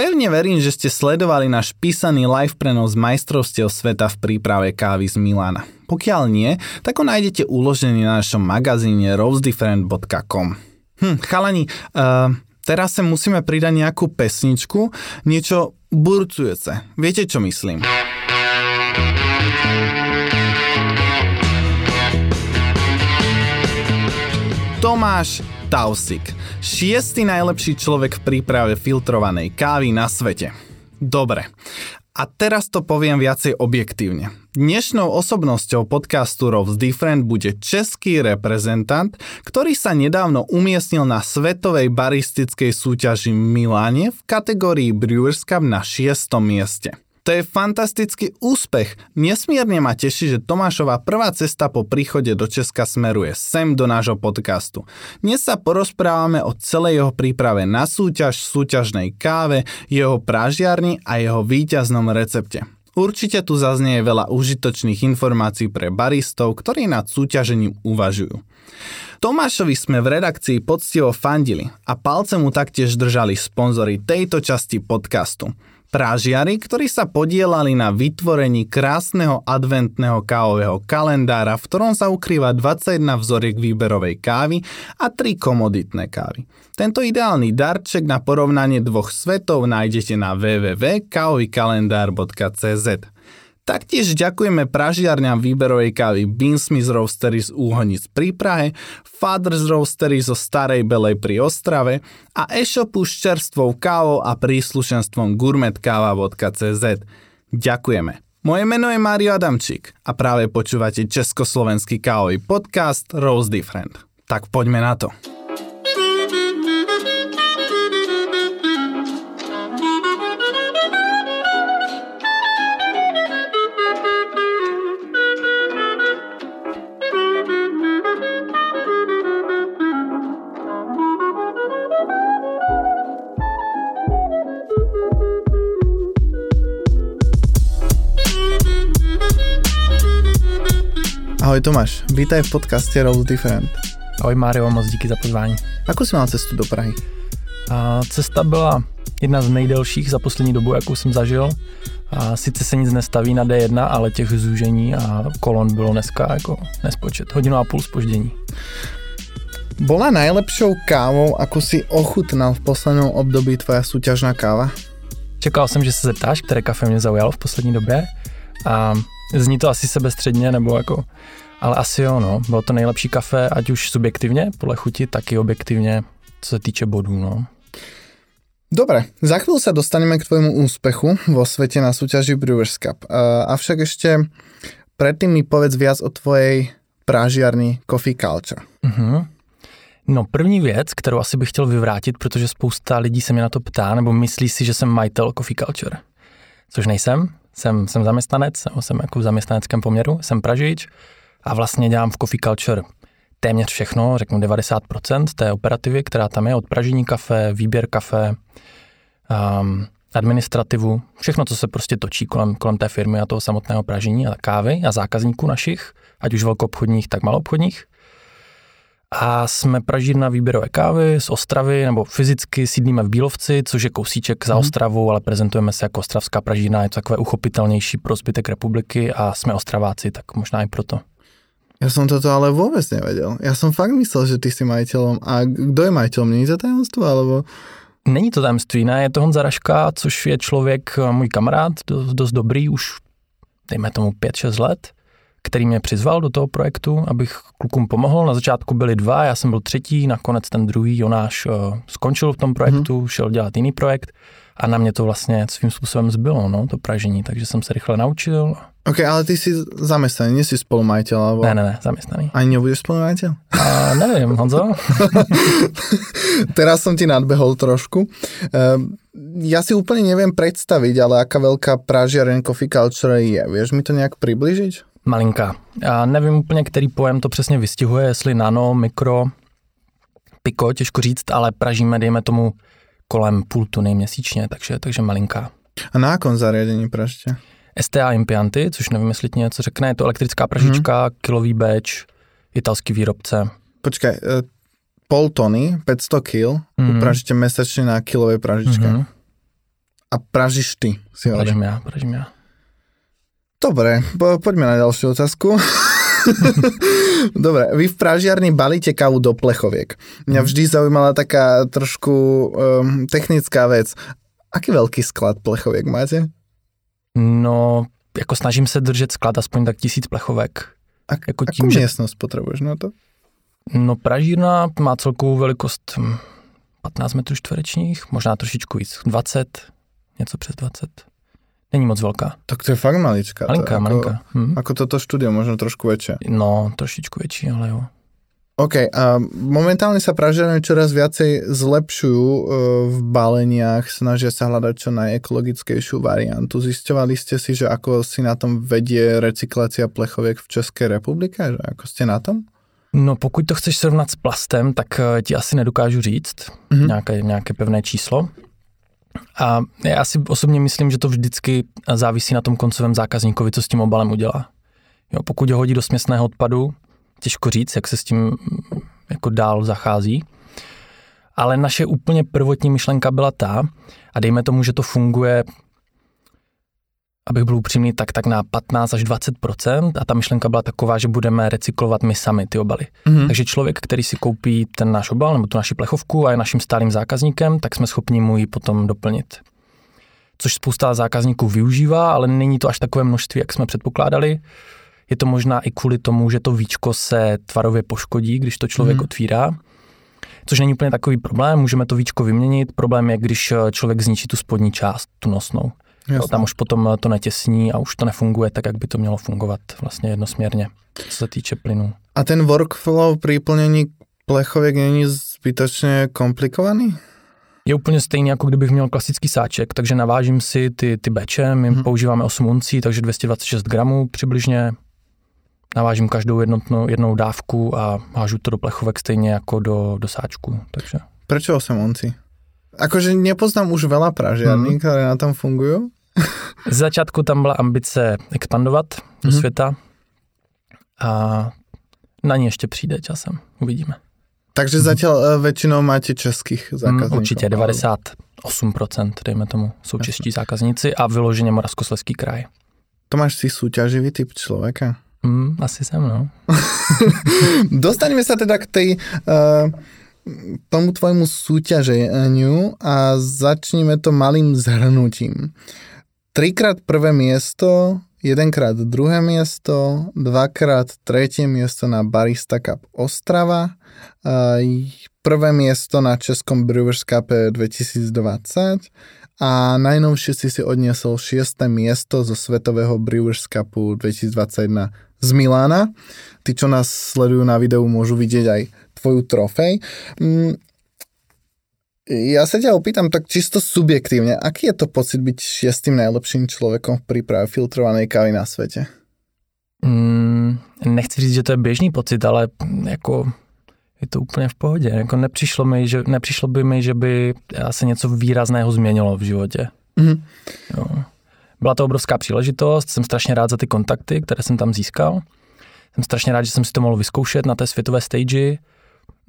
Pevne verím, že ste sledovali náš písaný live prenos majstrovstiev sveta v príprave kávy z Milána. Pokiaľ nie, tak ho nájdete uložený na našom magazíne rosedifferent.com. Hm, chalani, uh, teraz sa musíme pridať nejakú pesničku, niečo burcujúce. Viete, čo myslím? Tomáš Tausik, šiestý najlepší človek v príprave filtrovanej kávy na svete. Dobre, a teraz to poviem viacej objektívne. Dnešnou osobnosťou podcastu Rovs Different bude český reprezentant, ktorý sa nedávno umiestnil na svetovej baristickej súťaži Miláne v kategórii Brewers Cup na 6. mieste. To je fantastický úspech. Nesmierne ma teší, že Tomášová prvá cesta po príchode do Česka smeruje sem do nášho podcastu. Dnes sa porozprávame o celej jeho príprave na súťaž, súťažnej káve, jeho prážiarni a jeho víťaznom recepte. Určite tu zaznie veľa užitočných informácií pre baristov, ktorí nad súťažením uvažujú. Tomášovi sme v redakcii poctivo fandili a palce mu taktiež držali sponzory tejto časti podcastu. Prážiari, ktorí sa podielali na vytvorení krásneho adventného kávového kalendára, v ktorom sa ukrýva 21 vzoriek výberovej kávy a 3 komoditné kávy. Tento ideálny darček na porovnanie dvoch svetov nájdete na www.kavovykalendár.cz. Taktiež ďakujeme pražiarňam výberovej kávy Beansmith Roastery z Úhonic pri Prahe, Father's Roastery zo Starej Belej pri Ostrave a e-shopu s čerstvou kávou a príslušenstvom gourmetkava.cz. Ďakujeme. Moje meno je Mário Adamčík a práve počúvate československý kávový podcast Rose Different. Tak poďme na to. Ahoj Tomáš, vítaj v podcaste Roll Different. Ahoj Mario, moc díky za pozvání. Ako jsi mal cestu do Prahy? A cesta byla jedna z nejdelších za poslední dobu, jakou jsem zažil. A sice se nic nestaví na D1, ale těch zúžení a kolon bylo dneska jako nespočet. Hodinu a půl spoždění. Bola najlepšou kávou, ako si ochutnal v posledním období tvoja súťažná káva? Čekal jsem, že se zeptáš, které kafe mě zaujalo v poslední době. A Zní to asi sebestředně, nebo jako, ale asi jo, no. Bylo to nejlepší kafe, ať už subjektivně, podle chuti, tak i objektivně, co se týče bodů, no. Dobre, za chvíľu sa dostaneme k tvojmu úspechu vo svete na súťaži Brewers Cup. Uh, avšak ešte predtým mi povedz viac o tvojej prážiarni Coffee Culture. Uh-huh. No první věc, kterou asi bych chtěl vyvrátit, protože spousta lidí se mě na to ptá, nebo myslí si, že jsem majitel Coffee Culture. Což nejsem, jsem, jsem zaměstnanec, jsem, jako v zaměstnaneckém poměru, jsem Pražič a vlastně dělám v Coffee Culture téměř všechno, řeknu 90% té operativy, která tam je, od pražení kafe, výběr kafe, um, administrativu, všechno, co se prostě točí kolem, kolem té firmy a toho samotného pražení a kávy a zákazníků našich, ať už velkoobchodních, tak maloobchodních a jsme pražírna výběrové kávy z Ostravy, nebo fyzicky sídlíme v Bílovci, což je kousíček za hmm. Ostravou, ale prezentujeme se jako ostravská pražírna, je to takové uchopitelnější pro zbytek republiky a jsme Ostraváci, tak možná i proto. Já jsem toto ale vůbec nevěděl. Já jsem fakt myslel, že ty jsi majitelem. A kdo je majitelem? Není to tajemstvo, alebo... Není to tajemství, ne, je to Honza Raška, což je člověk, můj kamarád, dost dobrý, už dejme tomu 5-6 let který mě přizval do toho projektu, abych klukům pomohl. Na začátku byli dva, já jsem byl třetí, nakonec ten druhý Jonáš uh, skončil v tom projektu, hmm. šel dělat jiný projekt a na mě to vlastně svým způsobem zbylo, no, to pražení, takže jsem se rychle naučil. OK, ale ty jsi zaměstnaný, nejsi spolumajitel, alebo... Ne, ne, ne, zaměstnaný. Ani nebudeš spolumajitel? A nevím, Honzo. Teraz jsem ti nadbehol trošku. Uh, ja si úplne neviem predstaviť, ale aká veľká pražiareň Coffee Culture je. Vieš mi to nejak približiť? Malinká. Já nevím úplně, který pojem to přesně vystihuje, jestli nano, mikro, piko, těžko říct, ale pražíme, dejme tomu, kolem půl tuny měsíčně, takže, takže malinká. A na jakom zariadení pražíte? STA Impianty, což nevím, jestli ti něco řekne, je to elektrická pražička, hmm. kilový beč, italský výrobce. Počkej, eh, pol tony, 500 kg, hmm. upražíte mesačně na kilové pražičke. Hmm. A pražíš ty, si. Pražím já, pražím já. Dobre, po, poďme na ďalšiu otázku. Dobre, vy v pražiarni balíte kávu do plechoviek. Mňa vždy zaujímala taká trošku um, technická vec. Aký veľký sklad plechoviek máte? No, jako snažím se držet sklad aspoň tak tisíc plechovek. A, Jako tím, že- miestnosť potrebuješ na to? No, pražírna má celkovou velikost hm, 15 metrů čtverečních, možná trošičku víc, 20, něco přes 20. Není moc velká. Tak to je fakt malička. Malinká, ako, malinká. Hm. Ako toto štúdio, možno trošku väčšie. No, trošičku větší, ale jo. OK, a momentálne sa pražiarne čoraz viacej zlepšujú e, v baleniach, snažia sa hľadať čo najekologickejšiu variantu. Zisťovali ste si, že ako si na tom vedie recyklácia plechoviek v Českej republike? Že ako ste na tom? No, pokud to chceš srovnat s plastem, tak eh, ti asi nedokážu říct Mhm. nějaké, nějaké pevné číslo. A já si osobně myslím, že to vždycky závisí na tom koncovém zákazníkovi, co s tím obalem udělá. Jo, pokud ho hodí do směsného odpadu, těžko říct, jak se s tím mm, jako dál zachází. Ale naše úplně prvotní myšlenka byla ta, a dejme tomu, že to funguje, abych byl upřímný, tak, tak na 15 až 20% a ta myšlenka byla taková, že budeme recyklovat my sami ty obaly. Mhm. Takže člověk, který si koupí ten náš obal nebo tu naši plechovku a je naším stálým zákazníkem, tak jsme schopni mu ji potom doplnit. Což spousta zákazníků využívá, ale není to až takové množství, jak jsme předpokládali. Je to možná i kvůli tomu, že to víčko se tvarově poškodí, když to člověk Mhm. hmm. otvírá. Což není úplně takový problém, můžeme to víčko vyměnit. Problém je, když člověk zničí tu spodní část, tu nosnou. Jo, Jasné. tam už potom eh, to netěsní a už to nefunguje tak, jak by to mělo fungovat vlastně jednosměrně, co se týče plynu. A ten workflow pri plnení plechoviek není zbytočne komplikovaný? Je úplně stejný, jako kdybych měl klasický sáček, takže navážím si ty, ty beče, my hmm. používáme 8 uncí, takže 226 gramů přibližně. Navážím každou jednotnou, jednou dávku a hážu to do plechovek stejně jako do, do sáčku. Takže Prečo 8 onci? Akože nepoznám už veľa pražiarní, Mhm. ktoré na tom fungujú. Z začátku tam byla ambice expandovat do Mhm. světa a na ní ještě přijde časem. Uvidíme. Takže zatiaľ e, väčšinou máte českých Mm, zákazníkov. určitě 98%, dejme tomu, jsou Jasné. čeští zákazníci a vyloženě Moravskoslezský kraj. Tomáš, si súťaživý typ človeka? Mm, asi jsem, no. Dostaneme sa teda k tej, uh, tomu tvojmu súťaženiu a začneme to malým zhrnutím. Trikrát prvé miesto, jedenkrát druhé miesto, dvakrát tretie miesto na Barista Cup Ostrava, prvé miesto na Českom Brewers Cup 2020 a najnovšie si si odniesol šiesté miesto zo Svetového Brewers Cupu 2021 z Milána. Tí, čo nás sledujú na videu, môžu vidieť aj tvoju trofej. Ja sa ťa opýtam tak čisto subjektívne, aký je to pocit byť šiestým najlepším človekom v príprave filtrovanej kávy na svete? Mm, nechci říct, že to je běžný pocit, ale jako je to úplně v pohodě. Jako nepřišlo, mi, že, nepřišlo by mi, že by se něco výrazného změnilo v životě. Mhm. Jo. Byla to obrovská příležitost, jsem strašně rád za ty kontakty, které jsem tam získal. Jsem strašně rád, že jsem si to mohl vyzkoušet na té světové stage.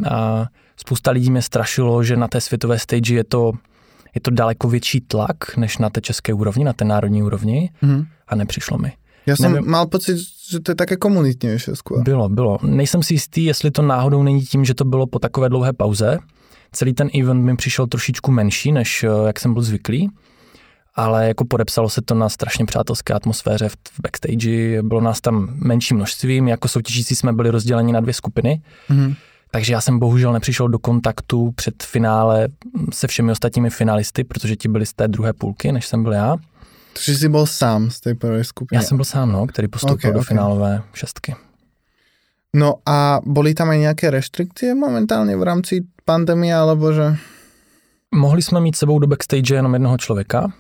A spousta lidí mě strašilo, že na té světové stage je to, je to daleko větší tlak, než na té české úrovni, na té národní úrovni. Mhm. A nepřišlo mi. Ja som Neviem. mal pocit, že to je také komunitnejšie skôr. Bylo, bylo. Nejsem si jistý, jestli to náhodou není tím, že to bylo po takové dlouhé pauze. Celý ten event mi přišel trošičku menší, než eh, jak jsem byl zvyklý, ale jako podepsalo se to na strašně přátelské atmosféře v, v backstage, bylo nás tam menší množství, my jako soutěžící jsme byli rozděleni na dvě skupiny, Mhm. Takže já jsem bohužel nepřišel do kontaktu před finále se všemi ostatními finalisty, protože ti byli z té druhé půlky, než jsem byl já. Takže si bol sám z tej prvej skupiny. Já jsem byl sám, no, který postoupil Ok, do ok. finálové šestky. No a boli tam aj nejaké reštrikcie momentálne v rámci pandémie, alebo že... Mohli jsme mít sebou do backstage jenom jednoho člověka,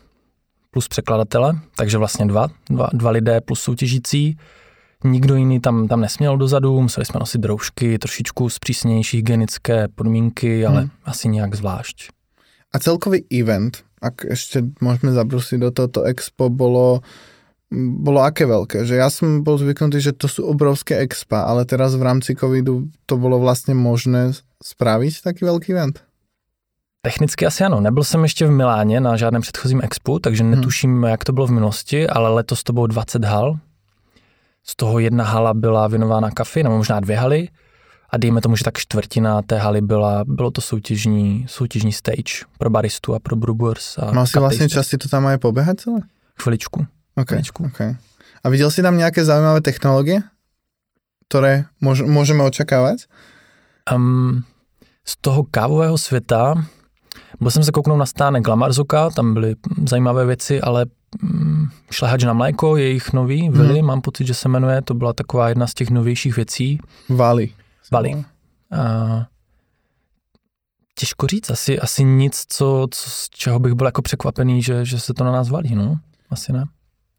plus překladatele, takže vlastně dva, dva, dva lidé plus soutěžící. Nikdo jiný tam, tam nesměl dozadu, museli jsme nosit roušky, trošičku zpřísnější hygienické podmínky, ale Hmm. asi nějak zvlášť. A celkový event, ak ešte môžeme zabrusiť do tohoto expo, bolo, bolo aké veľké? Že ja som bol zvyknutý, že to sú obrovské expa, ale teraz v rámci covidu to bolo vlastne možné spraviť taký veľký event? Technicky asi ano. Nebyl jsem ještě v Miláně na žádném předchozím expu, takže Hmm. netuším, jak to bylo v minulosti, ale letos to bylo 20 hal. Z toho jedna hala byla věnována kafi, nebo možná dvě haly. A dejme tomu, že tak čtvrtina té haly byla, bylo to soutěžní, soutěžní stage pro baristu a pro brewers. A Mal si cup vlastne taster. čas si to tam aj pobehať celé? Chviličku. Okay, Chvíľočku. okay. A videl si tam nejaké zaujímavé technológie, ktoré môž, môžeme očakávať? Um, z toho kávového světa, byl jsem se kouknout na stánek Lamarzuka, tam byly zajímavé věci, ale šlehač na mléko, jejich nový, Vili, Mhm. mám pocit, že se jmenuje, to byla taková jedna z těch novějších věcí. Vali. Vali. A těžko říct, asi, asi nic, co, co, z čeho bych byl jako překvapený, že, že se to na nás valí, no. Asi ne.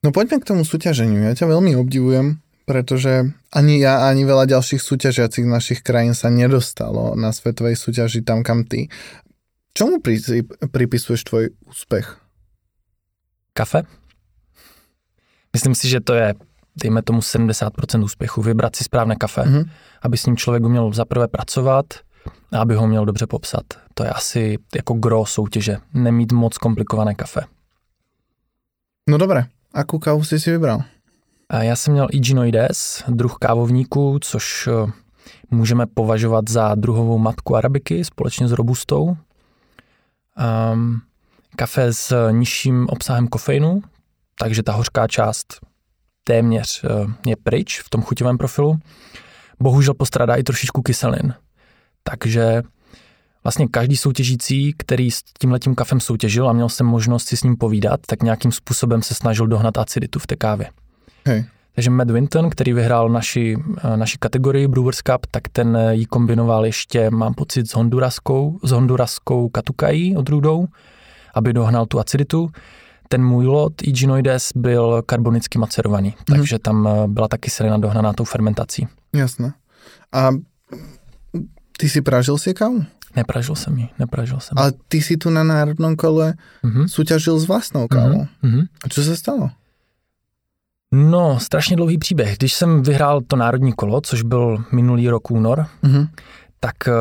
No poďme k tomu súťaženiu. Ja ťa veľmi obdivujem, pretože ani ja, ani veľa ďalších súťažiacich z našich krajín sa nedostalo na svetovej súťaži tam, kam ty. Čomu pri, pripisuješ tvoj úspech? Kafe? Myslím si, že to je, dejme tomu 70% úspěchu, vybrat si správné kafe. Mhm. aby s ním člověk uměl zaprvé pracovat a aby ho uměl dobře popsat. To je asi jako gro soutěže, nemít moc komplikované kafe. No dobre, akú kávu si si vybral? A já jsem měl Iginoides, druh kávovníků, což eh, můžeme považovat za druhovou matku arabiky společně s robustou. Um, kafe s nižším obsahem kofeinu, takže ta hořká část téměř eh, je pryč v tom chuťovém profilu. Bohužel postrádá i trošičku kyselin. Takže vlastně každý soutěžící, který s tímhletím kafem soutěžil a měl jsem možnost si s ním povídat, tak nějakým způsobem se snažil dohnat aciditu v té kávě. Hej. Takže Matt Winton, který vyhrál naši, eh, naši kategorii Brewers Cup, tak ten eh, ji kombinoval ještě, mám pocit, s honduraskou, s honduraskou katukají odrůdou, aby dohnal tu aciditu. Ten můj lot Iginoides byl karbonicky macerovaný, Mhm. takže tam eh, byla ta kyselina dohnaná tou fermentací. Jasné. A ty si pražil si kávu? Nepražil jsem ji, nepražil jsem. Ale ty si tu na národnom kole Mhm. súťažil s vlastnou kávou. Mhm. A čo sa stalo? No, strašně dlouhý příběh. Když jsem vyhrál to národní kolo, což byl minulý rok únor, Mhm. tak eh,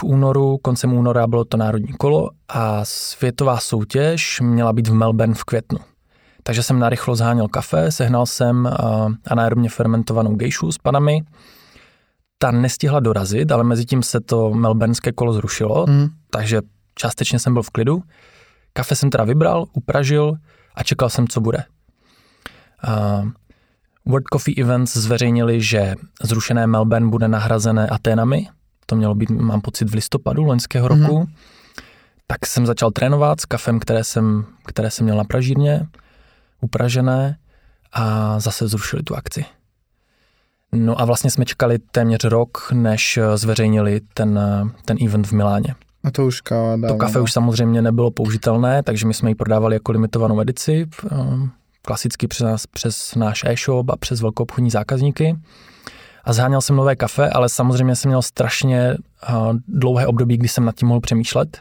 v únoru, koncem února bylo to národní kolo a světová soutěž měla být v Melbourne v květnu. Takže jsem narychlo zháněl kafe, sehnal jsem a, anaerobně fermentovanou gejšu s panami. Ta nestihla dorazit, ale mezi tím se to melbournské kolo zrušilo, Mhm. takže částečně jsem byl v klidu. Kafe jsem teda vybral, upražil a čekal jsem, co bude. Uh, World Coffee Events zveřejnili, že zrušené Melbourne bude nahrazené Aténami. To mělo být, mám pocit, v listopadu loňského Mhm. roku. Tak jsem začal trénovat s kafem, které jsem, které jsem měl na pražírně, upražené a zase zrušili tu akci. No a vlastně jsme čekali téměř rok, než zveřejnili ten, ten event v Miláně. A to už káva dávno. To kafe už samozřejmě nebylo použitelné, takže my jsme ji prodávali jako limitovanou edici, um, klasicky přes, nás, přes náš e-shop a přes velkou obchodní zákazníky. A zháněl jsem nové kafe, ale samozřejmě jsem měl strašně uh, dlouhé období, kdy jsem nad tím mohl přemýšlet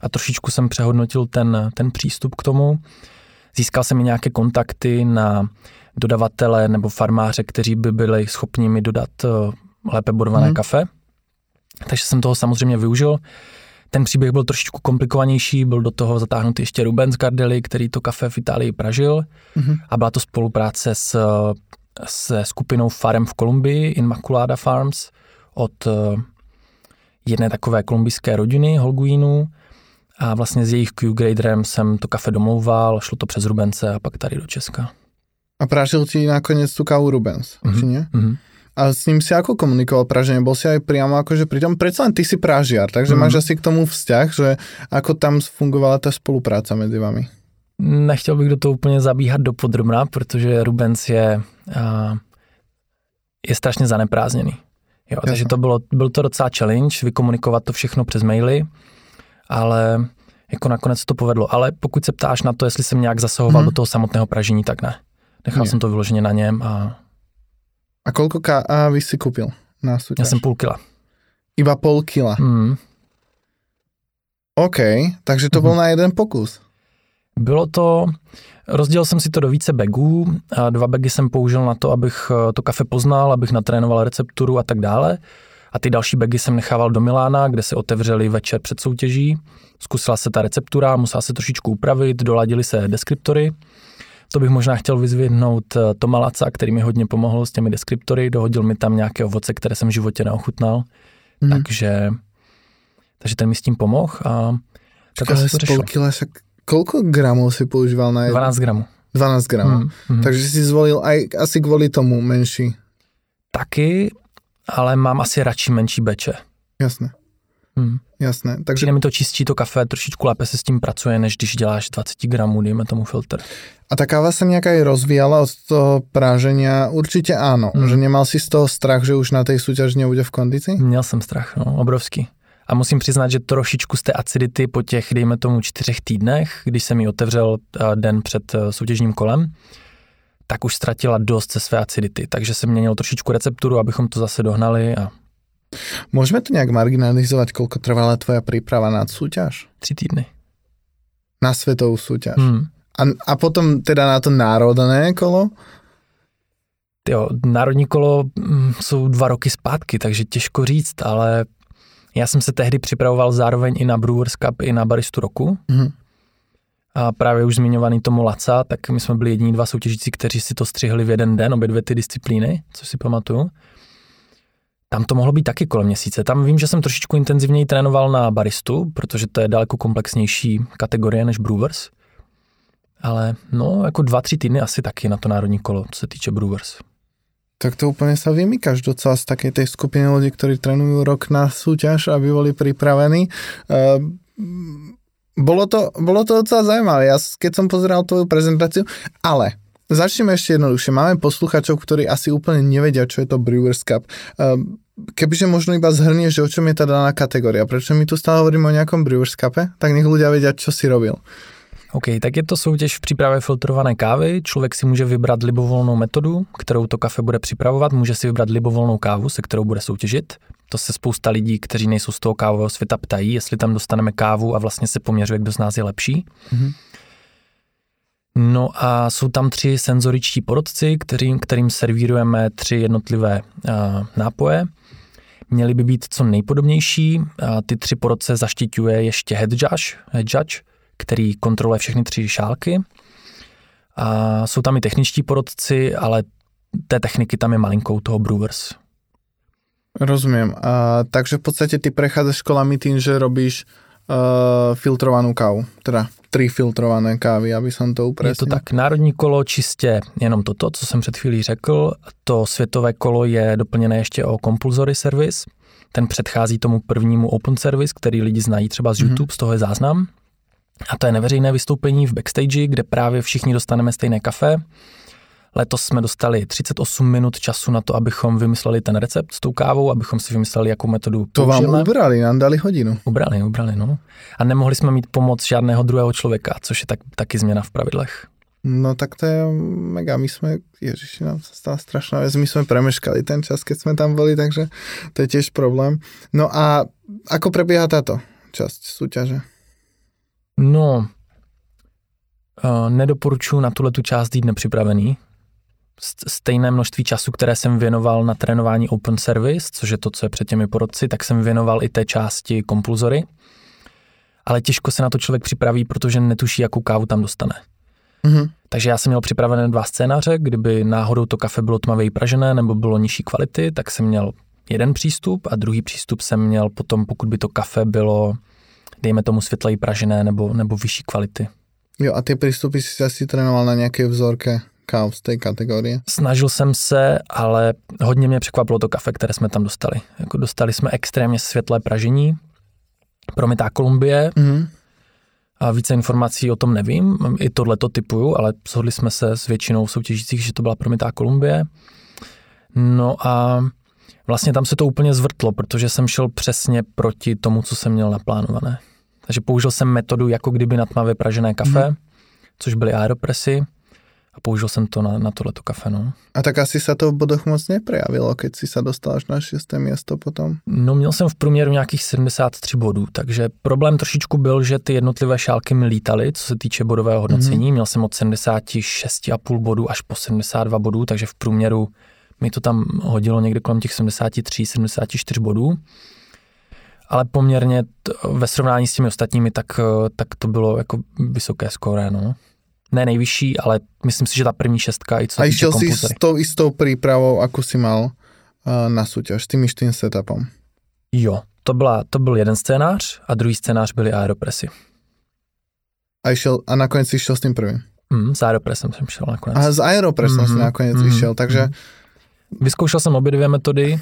a trošičku jsem přehodnotil ten, ten přístup k tomu. Získal jsem i nějaké kontakty na dodavatele nebo farmáře, kteří by byli schopni mi dodat uh, lépe bodované hmm. kafe. Takže jsem toho samozřejmě využil. Ten příběh byl trošičku komplikovanější, byl do toho zatáhnutý ještě Rubens Gardelli, který to kafe v Itálii pražil Mhm. a byla to spolupráce s, se skupinou farem v Kolumbii, Immaculada Farms, od eh, jedné takové kolumbijské rodiny, Holguínů a vlastně s jejich Q-graderem jsem to kafe domlouval, šlo to přes Rubence a pak tady do Česka. A pražil ti nakoniec tú kávu Rubens, Mhm. či nie? Mhm. A s ním si ako komunikoval praženie? Bol si aj priamo akože pri tom? Predsa len ty si pražiar, takže Mhm. máš asi k tomu vzťah, že ako tam fungovala tá spolupráca medzi vami? Nechtěl bych do toho úplně zabíhat do podrobna, protože Rubens je, je strašně zaneprázdněný. Jo, takže to bylo, byl to docela challenge, vykomunikovat to všechno přes maily, ale jako nakonec to povedlo. Ale pokud se ptáš na to, jestli jsem nějak zasahoval Mhm. do toho samotného pražení, tak ne. Nechal Nie. jsem to vyloženě na něm a A koľko kávy si kúpil na súťaž? já jsem půl kila. Iba pol kila. Hmm. OK, takže to Mhm. bol na jeden pokus. Bylo to, rozdělil jsem si to do více bagů, a dva bagy jsem použil na to, abych eh, to kafe poznal, abych natrénoval recepturu a tak dále. A ty další bagy jsem nechával do Milána, kde se otevřeli večer před soutěží. Zkusila se ta receptura, musela se trošičku upravit, doladili se deskriptory. To bych možná chtěl vyzvědnout eh, Toma Laca, který mi hodně pomohl s těmi deskriptory. Dohodil mi tam nějaké ovoce, které jsem v životě neochutnal. Mm. Takže, takže ten mi s tím pomohl. A tak pol kila, však koľko gramov si používal na jedno? 12 gramů. 12 gramov. Mm, mm. Takže si zvolil aj asi kvôli tomu menší. Taky, ale mám asi radši menší beče. Jasné. Hmm. Jasné. Takže... Přijde mi to čistí to kafe, trošičku lépe se s tím pracuje, než když děláš 20 gramů, dejme tomu filtr. A ta káva se nějaká i rozvíjala od toho prážení? Určitě ano. Hmm. Že nemal si z toho strach, že už na té soutěži nebude v kondici? Měl jsem strach, no, obrovský. A musím přiznat, že trošičku z té acidity po těch, dejme tomu, čtyřech týdnech, když jsem ji otevřel eh, den před eh, soutěžním kolem, tak už ztratila dost ze své acidity. Takže jsem měnil trošičku recepturu, abychom to zase dohnali a Môžeme to nejak marginalizovať, koľko trvala tvoja príprava na súťaž? Tři týdny. Na svetovú súťaž. Hmm. A, a potom teda na to národné kolo? Jo, národní kolo mm, jsou dva roky zpátky, takže těžko říct, ale já jsem se tehdy připravoval zároveň i na Brewers Cup, i na baristu roku. Hmm. A právě už zmiňovaný Tomo Laca, tak my jsme byli jediní dva soutěžící, kteří si to střihli v jeden den, obě dvě ty disciplíny, co si pamatuju. Tam to mohlo být taky kolem měsíce. Tam vím, že jsem trošičku intenzivněji trénoval na baristu, protože to je daleko komplexnější kategorie než Brewers. Ale no, jako dva, tři týdny asi taky na to národní kolo, co se týče Brewers. Tak to úplně sa vymýkaš docela z také tej skupiny ľudí, ktorí trénujú rok na súťaž, aby boli pripravení. Uh, bolo to, bolo to docela zaujímavé, ja keď som pozeral tvoju prezentáciu, ale Začneme ešte jednoduchšie. Máme posluchačov, ktorí asi úplne nevedia, čo je to Brewers Cup. Ehm, kebyže možno iba zhrnieš, že o čom je tá daná kategória. Prečo my tu stále hovoríme o nejakom Brewers Cupe, tak nech ľudia vedia, čo si robil. OK, tak je to soutěž v přípravě filtrované kávy. Člověk si může vybrat libovolnou metodu, kterou to kafe bude připravovat. Může si vybrat libovolnou kávu, se kterou bude soutěžit. To se spousta lidí, kteří nejsou z toho kávového světa, ptají, jestli tam dostaneme kávu a vlastně se poměřuje, kdo z nás je lepší. Mm-hmm. No a jsou tam tři senzoričtí porodci, kterým, kterým servírujeme tři jednotlivé uh, nápoje. Měly by být co nejpodobnější. Uh, ty tři porodce zaštiťuje ještě head judge, head judge, který kontroluje všechny tři šálky. A jsou tam i techničtí porodci, ale té techniky tam je malinkou toho Brewers. Rozumím. A, takže v podstatě ty prechádzaš školami tým, že robíš uh, filtrovanou kávu, teda tri filtrované kávy, aby jsem to upresnil. Je to tak, národní kolo čistě jenom toto, co jsem před chvílí řekl. To světové kolo je doplněné ještě o compulsory service. Ten předchází tomu prvnímu open service, který lidi znají třeba z mhm. YouTube, mm-hmm. z toho je záznam. A to je neveřejné vystoupení v backstage, kde právě všichni dostaneme stejné kafe Letos jsme dostali 38 minut času na to, abychom vymysleli ten recept s tou kávou, abychom si vymysleli, jakou metodu To použijeme. vám ubrali, nám dali hodinu. Ubrali, ubrali, no. A nemohli jsme mít pomoc žádného druhého člověka, což je tak, taky změna v pravidlech. No tak to je mega, my jsme, ježiši, nám se stala strašná věc, my jsme premeškali ten čas, keď jsme tam byli, takže to je těž problém. No a ako prebieha táto časť súťaže? No, uh, nedoporučuji na tuhle tu část jít nepřipravený, stejné množství času, které jsem věnoval na trénování open service, což je to, co je před těmi porodci, tak jsem věnoval i té části kompulzory. Ale těžko se na to člověk připraví, protože netuší, jakou kávu tam dostane. Mm-hmm. Takže já jsem měl připravené dva scénáře, kdyby náhodou to kafe bylo tmavě pražené nebo bylo nižší kvality, tak jsem měl jeden přístup a druhý přístup jsem měl potom, pokud by to kafe bylo, dejme tomu světleji pražené nebo, nebo vyšší kvality. Jo a ty přístupy si asi trénoval na nějaké vzorke? káv z té kategorie? Snažil jsem se, ale hodně mě překvapilo to kafe, které jsme tam dostali. Jako dostali jsme extrémně světlé pražení, promitá Kolumbie, mm. a více informací o tom nevím, i tohle to typuju, ale shodli jsme se s většinou soutěžících, že to byla promitá Kolumbie. No a vlastně tam se to úplně zvrtlo, protože jsem šel přesně proti tomu, co jsem měl naplánované. Takže použil jsem metodu jako kdyby na tmavě pražené kafe, mm. což byly aeropresy a použil jsem to na, na tohleto kafe. No. A tak asi se to v bodoch moc neprejavilo, keď si se dostal až na šesté město potom? No měl jsem v průměru nějakých 73 bodů, takže problém trošičku byl, že ty jednotlivé šálky mi lítaly, co se týče bodového hodnocení. Mm-hmm. Měl jsem od 76,5 bodů až po 72 bodů, takže v průměru mi to tam hodilo někde kolem těch 73, 74 bodů. Ale poměrně t- ve srovnání s těmi ostatními, tak, eh, tak to bylo jako vysoké skóre, no. Ne nejvyšší, ale myslím si, že ta první šestka i co A išiel si s tou istou prípravou, ako si mal uh, na súťaž, s tým istým setupom. Jo, to, byla, to byl jeden scénář a druhý scénář byly aeropresy. A, išiel, a nakoniec si išiel s tým prvým. Mm, s aeropresem jsem šel nakonec. A s Aeropressem mm-hmm. si Mhm, nakoniec mhm, išiel, takže mhm. Vyzkoušel jsem obě dvě metody.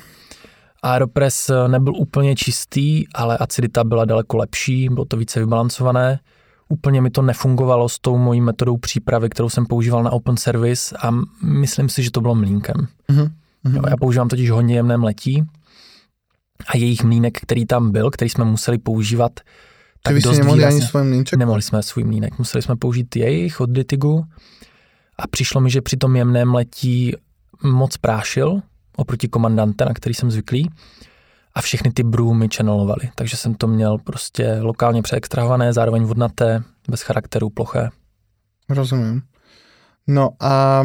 Aeropress eh, nebyl úplně čistý, ale acidita byla daleko lepší, bylo to více vybalancované. Úplně mi to nefungovalo s tou mojí metodou přípravy, kterou jsem používal na Open Service a myslím si, že to bylo mlínkem. Mhm, mhm. Jo, já používám totiž hodně jemné mletí a jejich mlínek, který tam byl, který jsme museli používat, vy ste dost nemohli ani svoj mlínček? Nemohli jsme svůj mlínek, museli jsme použít jejich od Ditigu a přišlo mi, že při tom jemném letí moc prášil oproti komandante, na který jsem zvyklý a všechny ty brůmy channelovaly, takže jsem to měl prostě lokálně přeextrahované, zároveň vodnaté, bez charakteru, ploché. Rozumiem. No a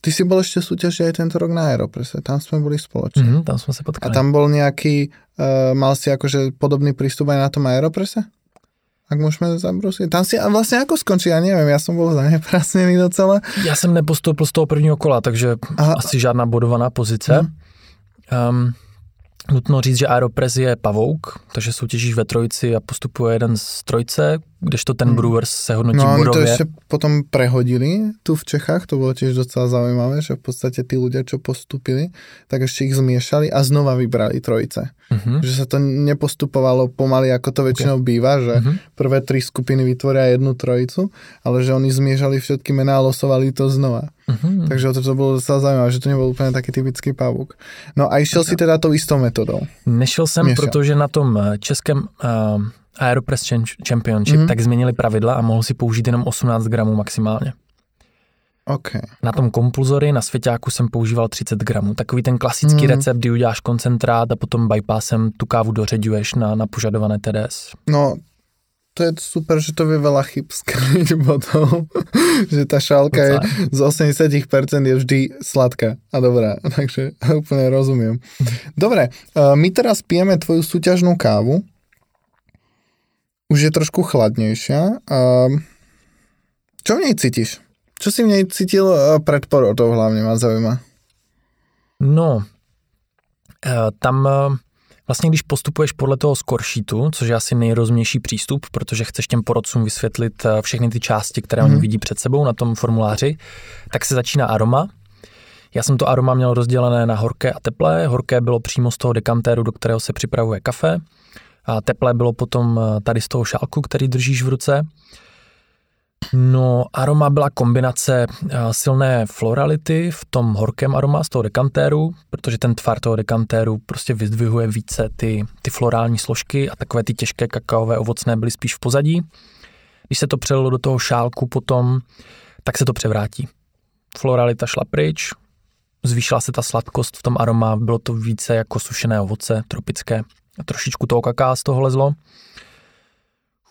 ty si bol ešte v súťaži aj tento rok na Aeropresse, tam sme boli spoločne. Mhm, tam jsme se A potkali. tam bol nejaký, uh, mal si akože podobný prístup aj na tom Aeropresse? Ak môžeme zabrusiť. Tam si a vlastne ako skončí, ja neviem, ja som bol zaneprasnený docela. Já jsem nepostoupil z toho prvního kola, takže A, asi žádná bodovaná pozice. Mhm. Um, nutno říct, že Aeropress je pavouk, takže soutěžíš ve trojici a postupuje jeden z trojce, kdežto ten Mhm. Brewers se hodnotí no oni to bodově. ešte potom prehodili tu v Čechách, to bolo tiež docela zaujímavé, že v podstate tí ľudia, čo postupili, tak ešte ich zmiešali a znova vybrali trojice. Mhm. Že sa to nepostupovalo pomaly, ako to väčšinou býva, že Mhm. prvé tri skupiny vytvoria jednu trojicu, ale že oni zmiešali všetky mená a losovali to znova. Mhm. Takže to, to bolo docela zaujímavé, že to nebol úplne taký typický pavúk. No a išiel si teda tou istou metodou. Nešel jsem, Měšel. protože na tom eh, českém uh, Aeropress Championship Mhm. tak změnili pravidla a mohl si použít jenom 18 gramů maximálně. OK. Na tom kompulzory na svěťáku jsem používal 30 gramů. Takový ten klasický Mhm. recept, kdy uděláš koncentrát a potom bypassem tu kávu doředuješ na, na požadované TDS. No, to je super, že to vie veľa chyb skryť potom, že tá šálka je z 80% je vždy sladká a dobrá, takže úplne rozumiem. Dobre, uh, my teraz pijeme tvoju súťažnú kávu. Už je trošku chladnejšia. Uh, čo v nej cítiš? Čo si v nej cítil uh, pred porotou hlavne ma zaujíma? No, eh, tam eh, vlastně když postupuješ podle toho score sheetu, což je asi nejrozumnější přístup, protože chceš těm porodcům vysvětlit všechny ty části, které Mhm. oni vidí před sebou na tom formuláři, tak se začíná aroma. Já jsem to aroma měl rozdělené na horké a teplé. Horké bylo přímo z toho dekantéru, do kterého se připravuje kafe. Teplé bylo potom eh, tady z toho šálku, který držíš v ruce. No, aroma byla kombinace eh, silné florality v tom horkém aroma z toho dekantéru, protože ten tvar toho dekantéru prostě vyzdvihuje více ty, ty florální složky a takové ty těžké kakaové ovocné byly spíš v pozadí. Když se to přelilo do toho šálku potom, tak se to převrátí. Floralita šla pryč, zvýšila se ta sladkost v tom aroma, bylo to více jako sušené ovoce, tropické. A trošičku toho kaká z toho lezlo.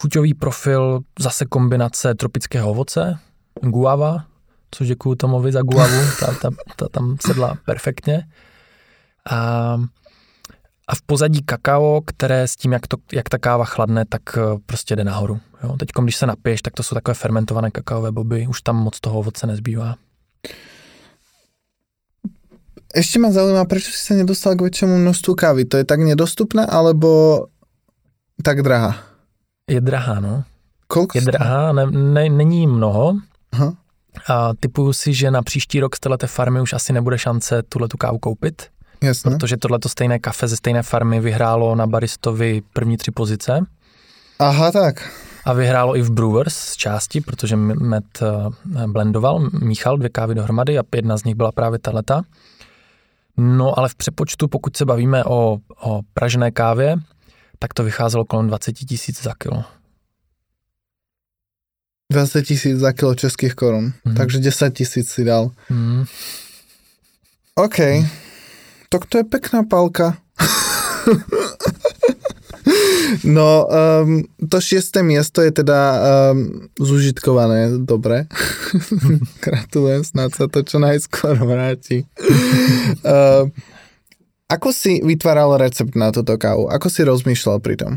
Chuťový profil, zase kombinace tropického ovoce, guava, což děkuju Tomovi za guavu, ta, ta, ta tam sedla perfektně. A, a v pozadí kakao, které s tím, jak, to, jak ta káva chladne, tak eh, prostě jde nahoru. Jo? Teď, když se napiješ, tak to jsou takové fermentované kakaové boby, už tam moc toho ovoce nezbývá. Ešte ma zaujíma, prečo si sa nedostal k väčšiemu množstvu kávy? To je tak nedostupné, alebo tak drahá? Je drahá, no. Koľko Je drahá, ne, ne, není mnoho. Aha. A typuju si, že na příští rok z této farmy už asi nebude šance tuhle tu kávu koupit, Jasné. protože tohleto stejné kafe ze stejné farmy vyhrálo na baristovi první tři pozice Aha, tak. a vyhrálo i v Brewers z části, protože Met eh, blendoval, míchal dvě kávy dohromady a jedna z nich byla právě tahleta. No ale v přepočtu, pokud se bavíme o, o pražené kávě, tak to vycházelo kolem 20 tisíc za kilo. 20 tisíc za kilo českých korun. Mhm. Takže 10 tisíc si dal. Hmm. OK. Tak to je pekná palka. No, um, to šiesté miesto je teda um, zužitkované, dobre. Gratulujem, snad sa to čo najskôr vráti. uh, ako si vytváral recept na toto kávu? Ako si rozmýšľal pri tom?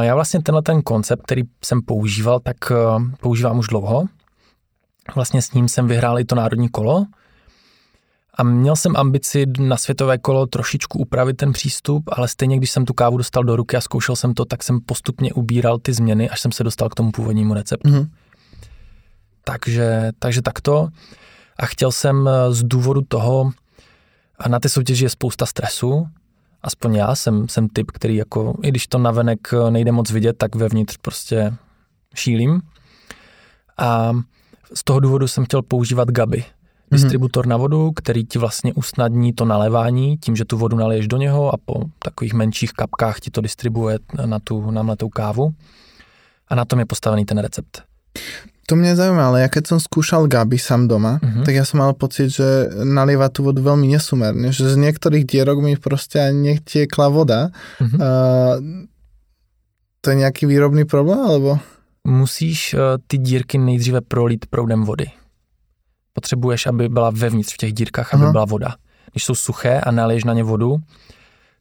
Já vlastně tenhle ten koncept, který jsem používal, tak používám už dlouho. Vlastně s ním jsem vyhrál i to národní kolo, a měl jsem ambici na světové kolo trošičku upravit ten přístup, ale stejně, když jsem tu kávu dostal do ruky a zkoušel jsem to, tak jsem postupně ubíral ty změny, až jsem se dostal k tomu původnímu receptu. Mm-hmm. Takže, takže takto. A chtěl jsem eh, z důvodu toho, a na té soutěži je spousta stresu, aspoň já jsem, jsem typ, který jako, i když to navenek eh, nejde moc vidět, tak vevnitř prostě šílím. A z toho důvodu jsem chtěl používat Gaby. Distributor na vodu, který ti vlastně usnadní to nalévání tím, že tu vodu naliješ do něho a po takových menších kapkách ti to distribuje na tu namletou kávu. A na tom je postavený ten recept. To mě zajímá, ale ja keď som skúšal Gabi sám doma, mm-hmm. tak ja som mal pocit, že nalieva tú vodu veľmi nesumerne, že z niektorých dierok mi proste ani nechtiekla voda. Mm-hmm. Uh, to je nějaký výrobný problém, alebo? Musíš uh, ty dírky nejdříve prolít proudem vody potřebuješ, aby byla vevnitř v těch dírkách, aby Aha. byla voda. Když jsou suché a naliješ na ně vodu,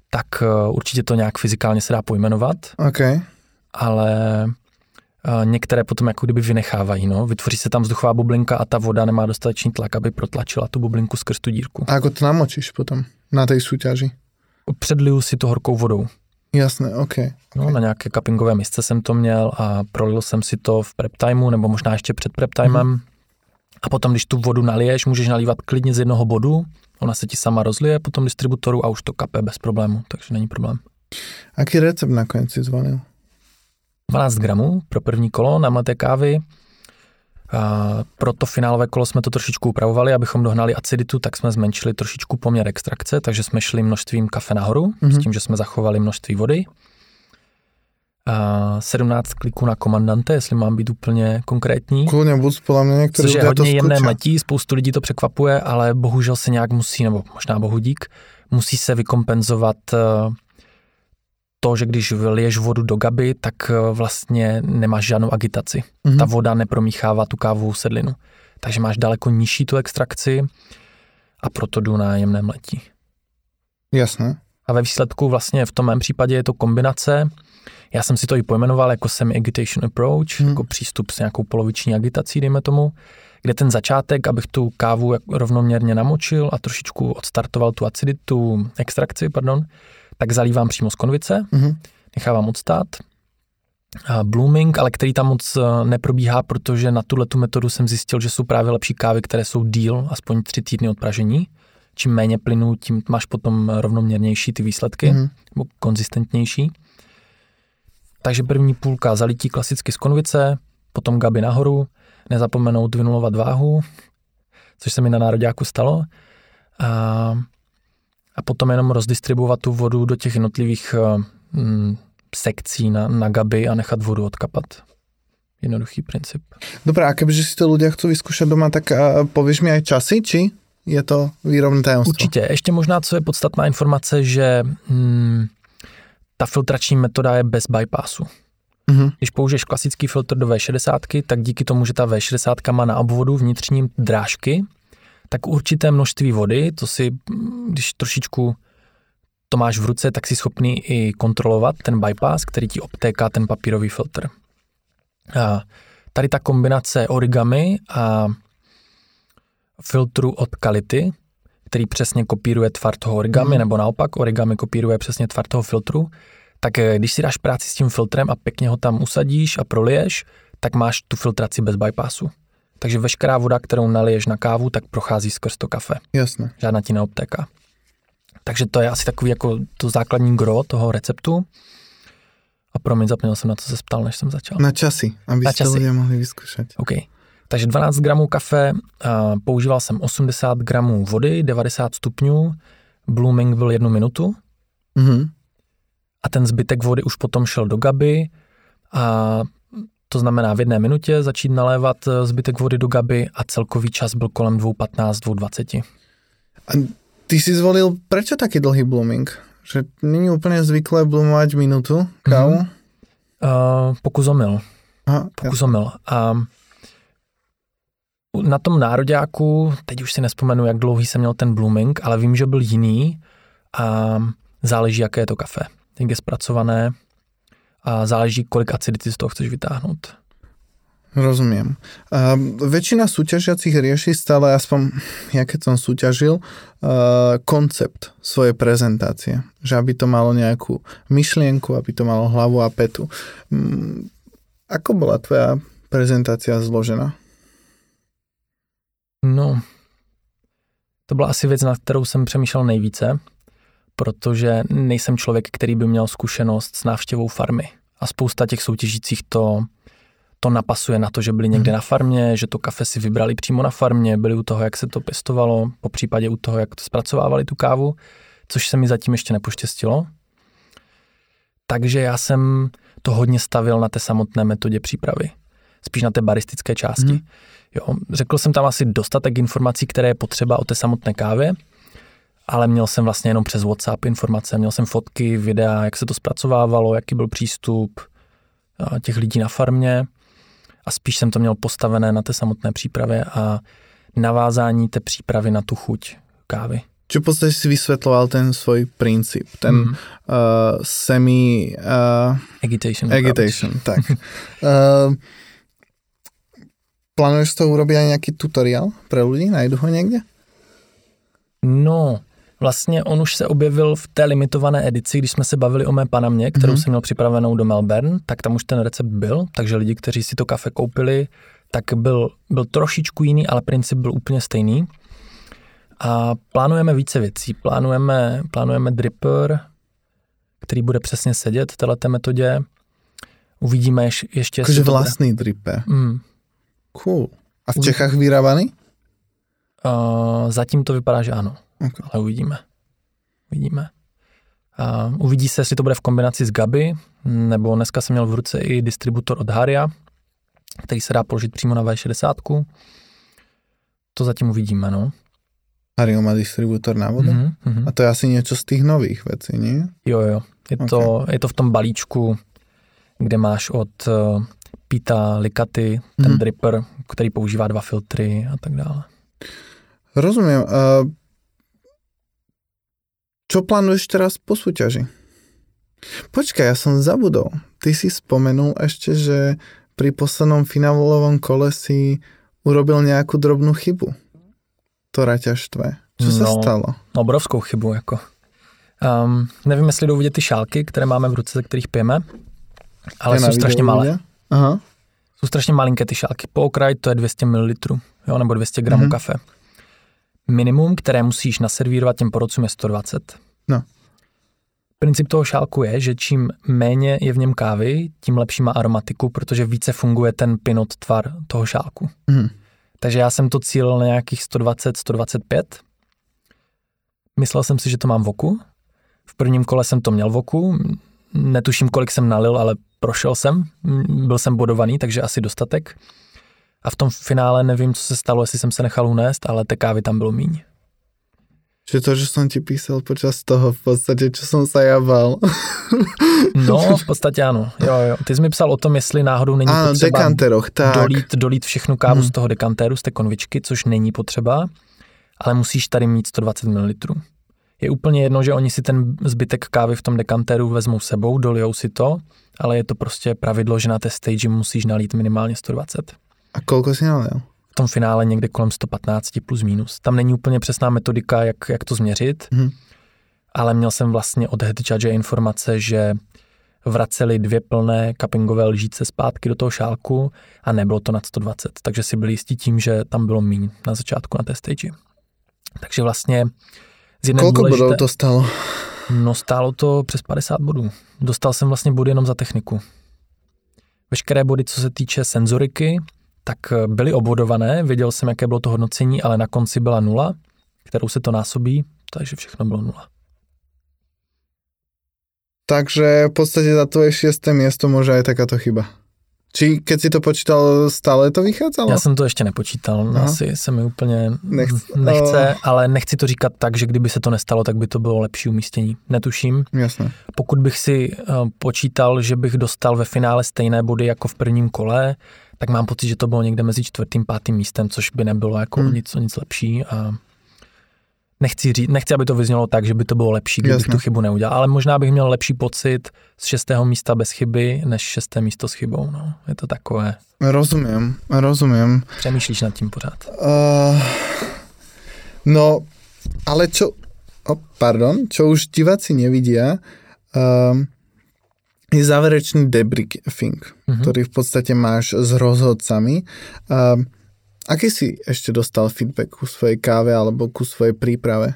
tak uh, určitě to nějak fyzikálně se dá pojmenovat. Okay. Ale uh, některé potom jako kdyby vynechávají. No. Vytvoří se tam vzduchová bublinka a ta voda nemá dostatečný tlak, aby protlačila tu bublinku skrz tu dírku. A jako to namočíš potom na té soutěži? Předliju si to horkou vodou. Jasné, OK. No, na nějaké cuppingové misce jsem to měl a prolil jsem si to v prep timeu, nebo možná ještě před prep timem. Mm. A potom, když tu vodu naliješ, můžeš nalívat klidně z jednoho bodu, ona se ti sama rozlije po tom distributoru a už to kape bez problému, takže není problém. Aký recept nakonec si zvolil? 12 gramů pro první kolo namleté kávy. A pro to finálové kolo jsme to trošičku upravovali, abychom dohnali aciditu, tak jsme zmenšili trošičku poměr extrakce, takže jsme šli množstvím kafe nahoru, mm-hmm. s tím, že jsme zachovali množství vody 17 kliků na komandante, jestli mám být úplně konkrétní. Kludně buď, podle mě některé Což je hodně jemné mletí, spoustu lidí to překvapuje, ale bohužel se nějak musí, nebo možná bohudík, musí se vykompenzovat eh, to, že když vyliješ vodu do gaby, tak eh, vlastně nemáš žádnou agitaci. Mm-hmm. Ta voda nepromíchává tu kávovou sedlinu. Takže máš daleko nižší tu extrakci a proto jdu na jemné mletí. Jasné. A ve výsledku vlastně v tom mém případě je to kombinace já jsem si to i pojmenoval jako semi-agitation approach, hmm. jako přístup s nějakou poloviční agitací, dejme tomu, kde ten začátek, abych tu kávu rovnoměrně namočil a trošičku odstartoval tu aciditu, extrakci, pardon, tak zalívám přímo z konvice, hmm. nechávám odstát. A blooming, ale který tam moc eh, neprobíhá, protože na tuhle tu metodu jsem zjistil, že jsou právě lepší kávy, které jsou díl, aspoň tři týdny od pražení. Čím méně plynu, tím máš potom rovnoměrnější ty výsledky, hmm. nebo konzistentnější. Takže první půlka zalití klasicky z konvice, potom gaby nahoru, nezapomenout vynulovat váhu, což se mi na nároďáku stalo. A, a potom jenom rozdistribuovat tu vodu do těch jednotlivých mm, sekcí na, na gaby a nechat vodu odkapat. Jednoduchý princip. Dobrá, a kebyže si to ľudia chcú vyskúšať doma, tak uh, povieš mi aj časy, či je to výrobné tajemstvo? Určitě. Ještě možná, co je podstatná informace, že mm, ta filtrační metoda je bez bypassu. Mm-hmm. Když použiješ klasický filtr do V60, tak díky tomu, že ta V60 má na obvodu vnitřním drážky, tak určité množství vody, to si, když trošičku to máš v ruce, tak si schopný i kontrolovat ten bypass, který ti obtéká ten papírový filtr. A tady ta kombinace origami a filtru od Kality, který přesně kopíruje tvar toho origami, mm. nebo naopak origami kopíruje přesně tvar toho filtru, tak eh, když si dáš práci s tím filtrem a pěkně ho tam usadíš a proliješ, tak máš tu filtraci bez bypassu. Takže veškerá voda, kterou naliješ na kávu, tak prochází skrz to kafe. Jasně. Žádná ti neobtéká. Takže to je asi takový jako to základní gro toho receptu. A promiň, zapomněl jsem na co se ptal, než jsem začal. Na časy, aby na časy. lidé mohli vyzkoušet. OK. Takže 12 gramů kafe, používal jsem 80 gramů vody, 90 stupňů, blooming byl jednu minutu. Mm-hmm a ten zbytek vody už potom šel do gaby a to znamená v jedné minutě začít nalévat eh, zbytek vody do gaby a celkový čas byl kolem 2.15, 2.20. A ty si zvolil, proč taký dlhý blooming? Že není úplně zvyklé blumovat minutu kávu? Mm-hmm. Uh, pokus omyl. Aha, pokus omyl. A na tom nároďáku, teď už si nespomenu, jak dlouhý jsem měl ten blooming, ale vím, že byl jiný a záleží, jaké je to kafe. Jak je zpracované a záleží, kolik acidity z toho chceš vytáhnout. Rozumiem. Uh, väčšina súťažiacich rieši stále, aspoň ja keď som súťažil, uh, koncept svojej prezentácie. Že aby to malo nejakú myšlienku, aby to malo hlavu a petu. Um, ako bola tvoja prezentácia zložená? No, to byla asi věc, na kterou jsem přemýšlel nejvíce, protože nejsem člověk, který by měl zkušenost s návštěvou farmy. A spousta těch soutěžících to to napasuje na to, že byli někde mhm. na farmě, že to kafe si vybrali přímo na farmě, byli u toho, jak se to pěstovalo, po případě u toho, jak to zpracovávali tu kávu, což se mi zatím ještě nepoštěstilo. Takže já jsem to hodně stavil na té samotné metodě přípravy. Spíš na té baristické části. Mm. Jo, řekl jsem tam asi dostatek informací, které je potřeba o té samotné kávě, ale měl jsem vlastně jenom přes WhatsApp informace, měl jsem fotky, videa, jak se to zpracovávalo, jaký byl přístup těch lidí na farmě a spíš jsem to měl postavené na té samotné přípravě a navázání té přípravy na tu chuť kávy. Čiže v podstatě si vysvětloval ten svůj princip, ten mm. uh, semi... Uh, agitation. Agitation, tak. uh, plánuješ to urobit nějaký tutoriál pro lidi? Najdu ho někde? No, Vlastně on už se objevil v té limitované edici, když jsme se bavili o mé panamě, kterou mm-hmm. jsem měl připravenou do Melbourne, tak tam už ten recept byl, takže lidi, kteří si to kafe koupili, tak byl, byl trošičku jiný, ale princip byl úplně stejný. A plánujeme více věcí. Plánujeme, plánujeme dripper, který bude přesně sedět v této metodě. Uvidíme ješ, ještě... Takže vlastní dripper. Mm. Cool. A v Čechách vyrábaný? Uh, zatím to vypadá, že ano. Okay. Ale uvidíme. Uvidíme. A uvidí se, jestli to bude v kombinaci s Gaby, nebo dneska jsem měl v ruce i distributor od Haria, který se dá položit přímo na V60. To zatím uvidíme, no. Hario má distributor na vodu? Mm-hmm, mm-hmm. A to je asi něco z těch nových věcí, ne? Jo, jo. Je, okay. to, je to v tom balíčku, kde máš od uh, Pita Likaty, ten mm-hmm. dripper, který používá dva filtry a tak dále. Rozumím. Uh, čo plánuješ teraz po súťaži? Počkaj, ja som zabudol. Ty si spomenul ešte, že pri poslednom finálovom kole si urobil nejakú drobnú chybu, ktorá ťa štve. Čo no, sa stalo? Obrovskou chybu, jako. Um, nevím, jestli jdou vidět ty šálky, které máme v ruce, ze kterých pijeme, ale jsou strašně malé. Aha. Jsou strašně malinké ty šálky. Po okraji to je 200 ml, jo, nebo 200 gramů mm-hmm. kafe minimum, které musíš naservírovat těm porodcům je 120. No. Princip toho šálku je, že čím méně je v něm kávy, tím lepší má aromatiku, protože více funguje ten pinot tvar toho šálku. Mm. Takže já jsem to cílil na nějakých 120, 125. Myslel jsem si, že to mám v oku. V prvním kole jsem to měl v oku. Netuším, kolik jsem nalil, ale prošel jsem. Byl jsem bodovaný, takže asi dostatek. A v tom finále nevím, co se stalo, jestli jsem se nechal unést, ale té kávy tam bylo míň. Že to, že jsem ti písal počas toho v podstatě, čo jsem se jabal. no, v podstatě ano. Jo, jo. Ty jsi mi psal o tom, jestli náhodou není ano, potřeba dekanteroch, tak. Dolít, dolít všechnu kávu hmm. z toho dekantéru, z té konvičky, což není potřeba, ale musíš tady mít 120 ml. Je úplně jedno, že oni si ten zbytek kávy v tom dekantéru vezmou sebou, dolijou si to, ale je to prostě pravidlo, že na té stage musíš nalít minimálně 120. A kolko jsi nalil? V tom finále někde kolem 115 plus minus. Tam není úplně přesná metodika, jak, jak to změřit, hmm. ale měl jsem vlastně od head judge informace, že vraceli dvě plné cuppingové lžíce zpátky do toho šálku a nebylo to nad 120, takže si byli jistí tím, že tam bylo míň na začátku na té stage. Takže vlastně z jedné Kolko důležité, bodů to stalo? No stálo to přes 50 bodů. Dostal jsem vlastně body jenom za techniku. Veškeré body, co se týče senzoriky, tak eh, byly obvodované, věděl jsem, jaké bylo to hodnocení, ale na konci byla nula, kterou se to násobí, takže všechno bylo nula. Takže v podstatě za tvoje šesté město může i takáto chyba. Či keď si to počítal, stále to vycházelo? Já jsem to ještě nepočítal, no, Aha. asi se mi úplně Nechce- nechce oh. ale nechci to říkat tak, že kdyby se to nestalo, tak by to bylo lepší umístění. Netuším. Jasné. Pokud bych si uh, počítal, že bych dostal ve finále stejné body jako v prvním kole, tak mám pocit, že to bylo někde mezi čtvrtým, pátým místem, což by nebylo jako Hmm. nic, nic lepší. A nechci, říct, nechci, aby to vyznělo tak, že by to bylo lepší, kdybych Jasné. tu chybu neudělal, ale možná bych měl lepší pocit z šestého místa bez chyby, než šesté místo s chybou. No. Je to takové, Rozumiem, rozumiem. přemýšlíš nad tím pořád. Uh, no, ale čo... Oh, pardon, čo už diváci nevidia, um, je záverečný debriefing, Mhm. ktorý v podstate máš s rozhodcami. Um, aký si ešte dostal feedback ku svojej káve alebo ku svojej príprave?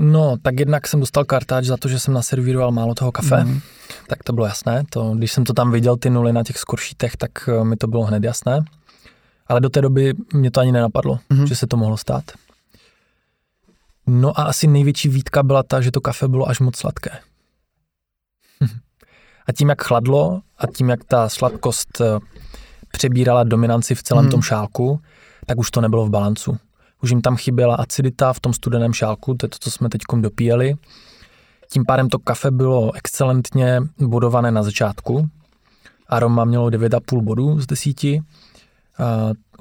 No, tak jednak jsem dostal kartáč za to, že jsem naservíroval málo toho kafe, Mhm. tak to bylo jasné. To, když jsem to tam viděl, ty nuly na těch skoršítech, tak eh, mi to bylo hned jasné. Ale do té doby mě to ani nenapadlo, Mhm. že se to mohlo stát. No a asi největší výtka byla ta, že to kafe bylo až moc sladké. A tím, jak chladlo a tím, jak ta sladkost eh, přebírala dominanci v celém Mhm. tom šálku, tak už to nebylo v balancu. Už jim tam chyběla acidita v tom studeném šálku, to je to, co jsme teď dopíjeli. Tím pádem to kafe bylo excelentně bodované na začátku. Aroma mělo 9,5 bodů z 10. A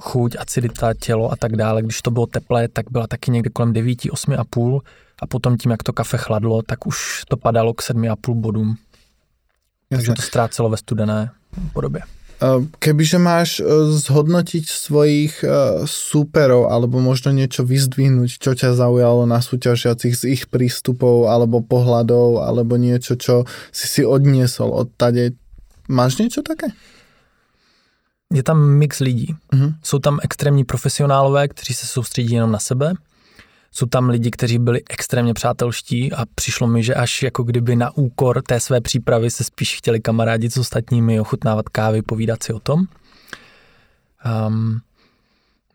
chuť, acidita, tělo a tak dále. Když to bylo teplé, tak byla taky někde kolem 9, 8,5 a potom tím, jak to kafe chladlo, tak už to padalo k 7,5 bodům. Takže Jasné. to ztrácelo ve studené podobě. Uh, Kebyže máš uh, zhodnotiť svojich uh, súperov alebo možno niečo vyzdvihnúť, čo ťa zaujalo na súťažiacich z ich prístupov alebo pohľadov alebo niečo, čo si si odniesol od tade, máš niečo také? Je tam mix lidí. Mhm. Jsou tam extrémní profesionálové, kteří se soustředí jenom na sebe. Jsou tam lidi, kteří byli extrémně přátelští a přišlo mi, že až jako kdyby na úkor té své přípravy se spíš chtěli kamarádit s ostatními, ochutnávat kávy, povídat si o tom. Um,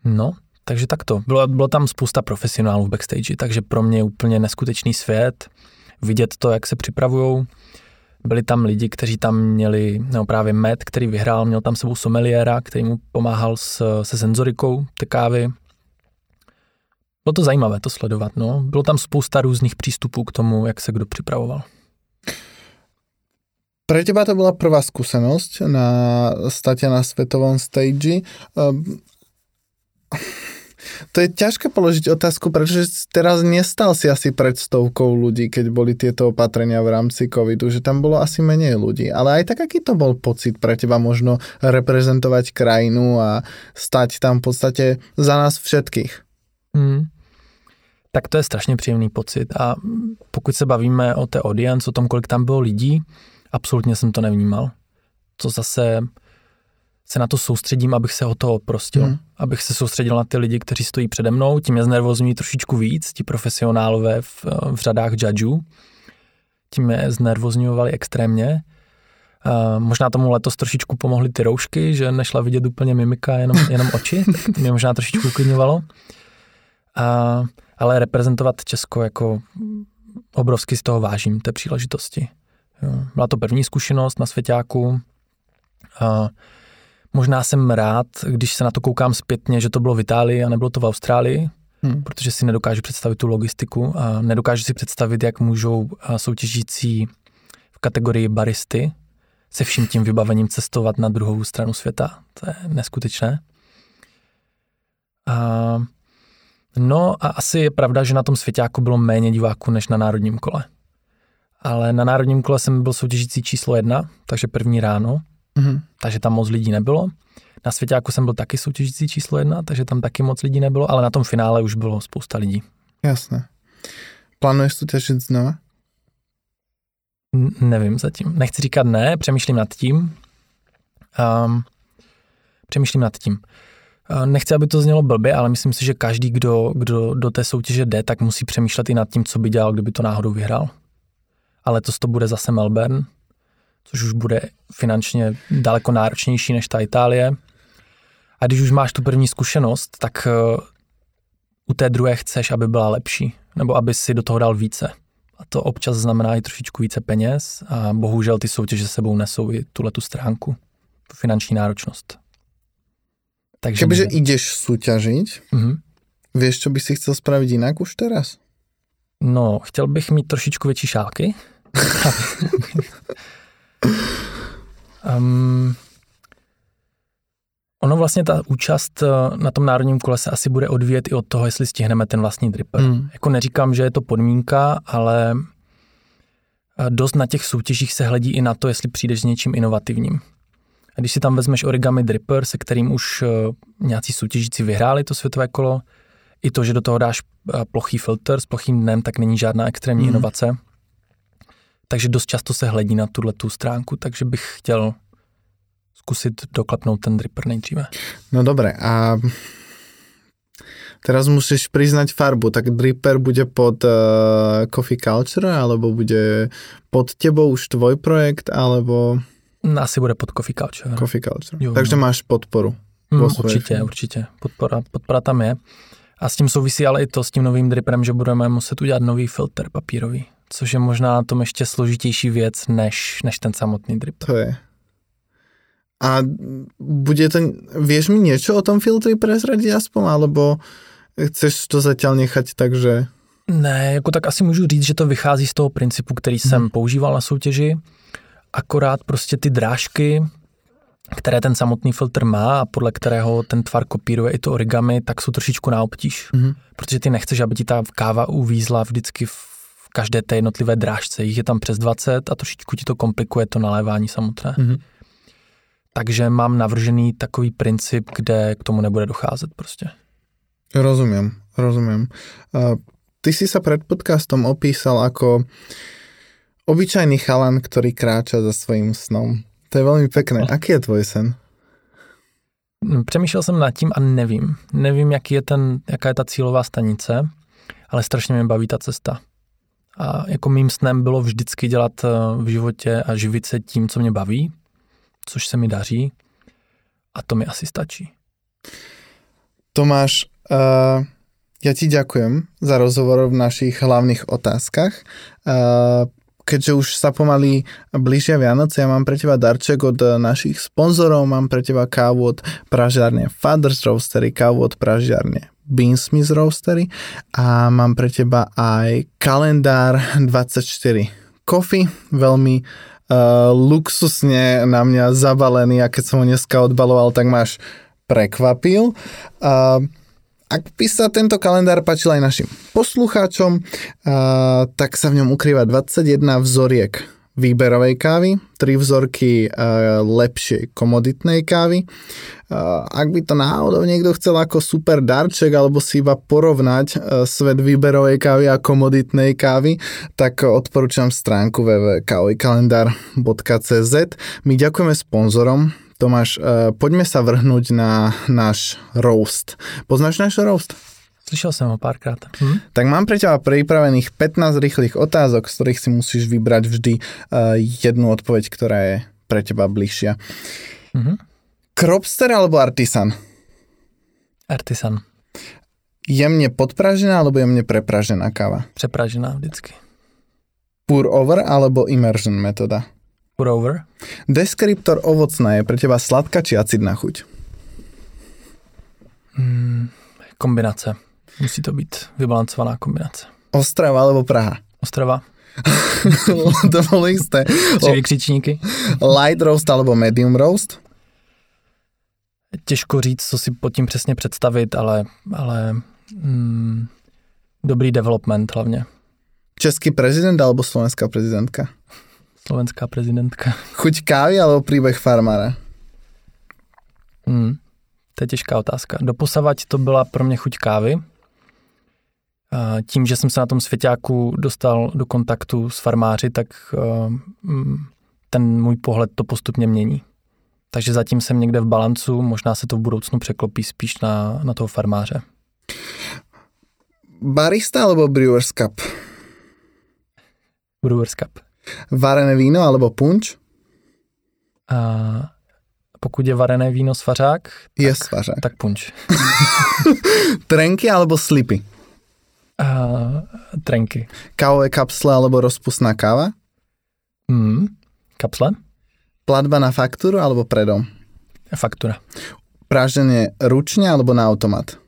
no, takže takto. Bylo, bylo tam spousta profesionálů v backstage, takže pro mě je úplně neskutečný svět. Vidět to, jak se připravujou. Byli tam lidi, kteří tam měli, no právě Matt, který vyhrál, měl tam sebou someliéra, který mu pomáhal s, se senzorikou té kávy. Bylo to zajímavé to sledovat, no. Bylo tam spousta různých přístupů k tomu, jak se kdo připravoval. Pre teba to bola prvá skúsenosť na state na svetovom stage. Um, to je ťažké položiť otázku, pretože teraz nestal si asi pred stovkou ľudí, keď boli tieto opatrenia v rámci covidu, že tam bolo asi menej ľudí. Ale aj tak, aký to bol pocit pre teba možno reprezentovať krajinu a stať tam v podstate za nás všetkých? Hmm. Tak to je strašně příjemný pocit a pokud se bavíme o té audience, o tom, kolik tam bylo lidí, absolutně jsem to nevnímal. To zase se na to soustředím, abych se o to oprostil. Hmm. Abych se soustředil na ty lidi, kteří stojí přede mnou, tím je znervozňují trošičku víc, ti profesionálové v, v řadách judgeů. Tím je znervozňovali extrémně. Uh, možná tomu letos trošičku pomohly ty roušky, že nešla vidět úplně mimika, jenom, jenom oči. To mě možná trošičku uklidňovalo. Uh, ale reprezentovat Česko jako obrovsky z toho vážím, té příležitosti. Jo. Byla to první zkušenost na Svěťáku. A možná jsem rád, když se na to koukám zpětně, že to bylo v Itálii a nebylo to v Austrálii, Hmm. protože si nedokážu představit tu logistiku a nedokážu si představit, jak můžou soutěžící v kategorii baristy se vším tím vybavením cestovat na druhou stranu světa. To je neskutečné. A, no a asi je pravda, že na tom svěťáku bylo méně diváků než na národním kole. Ale na národním kole jsem byl soutěžící číslo jedna, takže první ráno, Mhm. takže tam moc lidí nebylo. Na svěťáku jsem byl taky soutěžící číslo jedna, takže tam taky moc lidí nebylo, ale na tom finále už bylo spousta lidí. Jasné. Plánuješ súťažiť znova? N- nevím zatím. Nechci říkat ne, přemýšlím nad tím. Um, přemýšlím nad tím. Nechci, aby to znělo blbě, ale myslím si, že každý, kdo, kdo do té soutěže jde, tak musí přemýšlet i nad tím, co by dělal, kdyby to náhodou vyhrál. Ale letos to bude zase Melbourne, což už bude finančně daleko náročnější než ta Itálie. A když už máš tu první zkušenost, tak uh, u té druhé chceš, aby byla lepší, nebo aby si do toho dal více. A to občas znamená i trošičku více peněz a bohužel ty soutěže sebou nesou i tuhle tu stránku tu finanční náročnost. Takže Kebyže nevím. ideš súťažiť, mm-hmm. vieš, čo by si chcel spraviť jinak už teraz? No, chtěl bych mít trošičku větší šálky. um, ono vlastně ta účast eh, na tom národním kole se asi bude odvíjet i od toho, jestli stihneme ten vlastní dripper. Mm. Jako neříkám, že je to podmínka, ale eh, dost na těch soutěžích se hledí i na to, jestli přijdeš s něčím inovativním. A když si tam vezmeš origami dripper, se kterým už eh, nějací soutěžíci vyhráli to světové kolo, i to, že do toho dáš plochý filtr s plochým dnem, tak není žádná extrémní mm. inovace. Takže dost často se hledí na tuhle tu stránku, takže bych chtěl zkusit doklepnout ten dripper nejdříve. No dobré, a teraz musíš přiznat farbu, tak dripper bude pod uh, Coffee Culture, alebo bude pod tebou už tvoj projekt, alebo... Asi bude pod Coffee Culture. Coffee Culture. Jo, Takže no. máš podporu. Mm, určitě, firmě. určitě. Podpora, podpora tam je. A s tím souvisí ale i to s tím novým dripperem, že budeme muset udělat nový filtr papírový, což je možná tom ještě složitější věc, než, než ten samotný dripper. To je. A bude to, vieš mi niečo o tom filtri prezradiť aspoň, alebo chceš to zatím nechat tak, že... Ne, jako tak asi můžu říct, že to vychází z toho principu, který hmm. jsem používal na soutěži, akorát prostě ty drážky, které ten samotný filtr má a podle kterého ten tvar kopíruje i to origami, tak jsou trošičku na obtíž. Mm-hmm. Protože ty nechceš, aby ti ta káva uvízla vždycky v každé té jednotlivé drážce. Jich je tam přes 20 a trošičku ti to komplikuje to nalévání samotné. Mm-hmm. Takže mám navržený takový princip, kde k tomu nebude docházet prostě. Rozumím, rozumím. Uh, ty si sa pred podcastom opísal ako obyčajný chalan, ktorý kráča za svým snom. To je velmi pekné. No. Aký je tvoj sen? No, přemýšlel jsem nad tím a nevím. Nevím, jaký je ten, jaká je ta cílová stanice, ale strašně mě baví ta cesta. A jako mým snem bylo vždycky dělat eh, v životě a živit se tím, co mě baví, což se mi daří a to mi asi stačí. Tomáš, uh, ja ti ďakujem za rozhovor v našich hlavných otázkach. Uh, keďže už sa pomaly blížia Vianoce, ja mám pre teba darček od našich sponzorov, mám pre teba kávu od pražiarne Father's Roastery, kávu od pražiarne Beansmith Roastery a mám pre teba aj kalendár 24 Coffee, veľmi uh, luxusne na mňa zabalený a keď som ho dneska odbaloval, tak máš prekvapil. Uh, ak by sa tento kalendár páčil aj našim poslucháčom, tak sa v ňom ukrýva 21 vzoriek výberovej kávy, 3 vzorky lepšej komoditnej kávy. Ak by to náhodou niekto chcel ako super darček alebo si iba porovnať svet výberovej kávy a komoditnej kávy, tak odporúčam stránku www.kavojkalendar.cz. My ďakujeme sponzorom Tomáš, uh, poďme sa vrhnúť na náš roast. Poznáš náš roast? Slyšel jsem ho párkrát. Hm? Tak mám pre teba pripravených 15 rýchlych otázok, z ktorých si musíš vybrať vždy uh, jednu odpoveď, ktorá je pre teba bližšia. Mm-hmm. Kropster alebo artisan? Artisan. Jemne podpražená alebo jemne prepražená káva? Prepražená vždycky. Pour over alebo immersion metoda? Pour over. Deskriptor ovocná je pre teba sladká či acidná chuť? Mm, kombinace. Musí to být vybalancovaná kombinace. Ostrava alebo Praha? Ostrava. to bolo isté. Tři vykřičníky. Light roast alebo medium roast? Těžko říct, co si pod tím přesně představit, ale, ale mm, dobrý development hlavně. Český prezident alebo slovenská prezidentka? Slovenská prezidentka. Chuť kávy alebo príbeh farmára? Mm, to je těžká otázka. Doposavať to byla pro mě chuť kávy. A tím, že jsem se na tom svěťáku dostal do kontaktu s farmáři, tak uh, ten můj pohled to postupně mění. Takže zatím jsem někde v balancu, možná se to v budoucnu překlopí spíš na, na toho farmáře. Barista alebo Brewers Cup? Brewers Cup. Varené víno alebo punč? A pokud je varené víno svařák, tak, je svařák. tak punč. trenky alebo slipy? A, trenky. Kávové kapsle alebo rozpustná káva? Mm, kapsle. Platba na fakturu alebo predom? Faktura. Praženie ručne alebo na automat?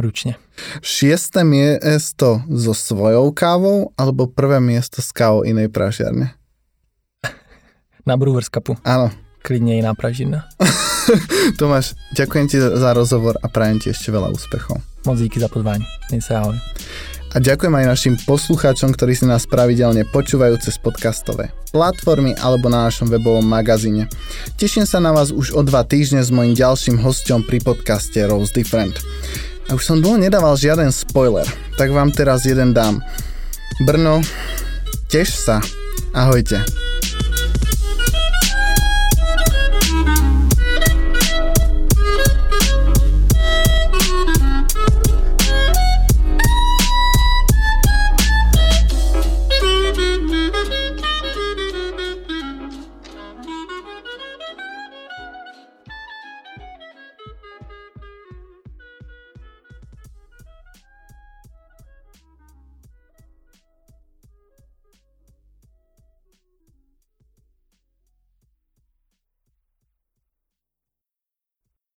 Ručne. Šiesté miesto so svojou kávou alebo prvé miesto s kávou inej pražiarne? Na Brewers Cupu. Áno. Klidne iná pražina. Tomáš, ďakujem ti za rozhovor a prajem ti ešte veľa úspechov. Moc díky za pozvání. Měj se ahoj. A ďakujem aj našim poslucháčom, ktorí si nás pravidelne počúvajú cez podcastové platformy alebo na našom webovom magazíne. Teším sa na vás už o dva týždne s mojim ďalším hostom pri podcaste Rose Different. A už som dlho nedával žiaden spoiler, tak vám teraz jeden dám. Brno, teš sa. Ahojte.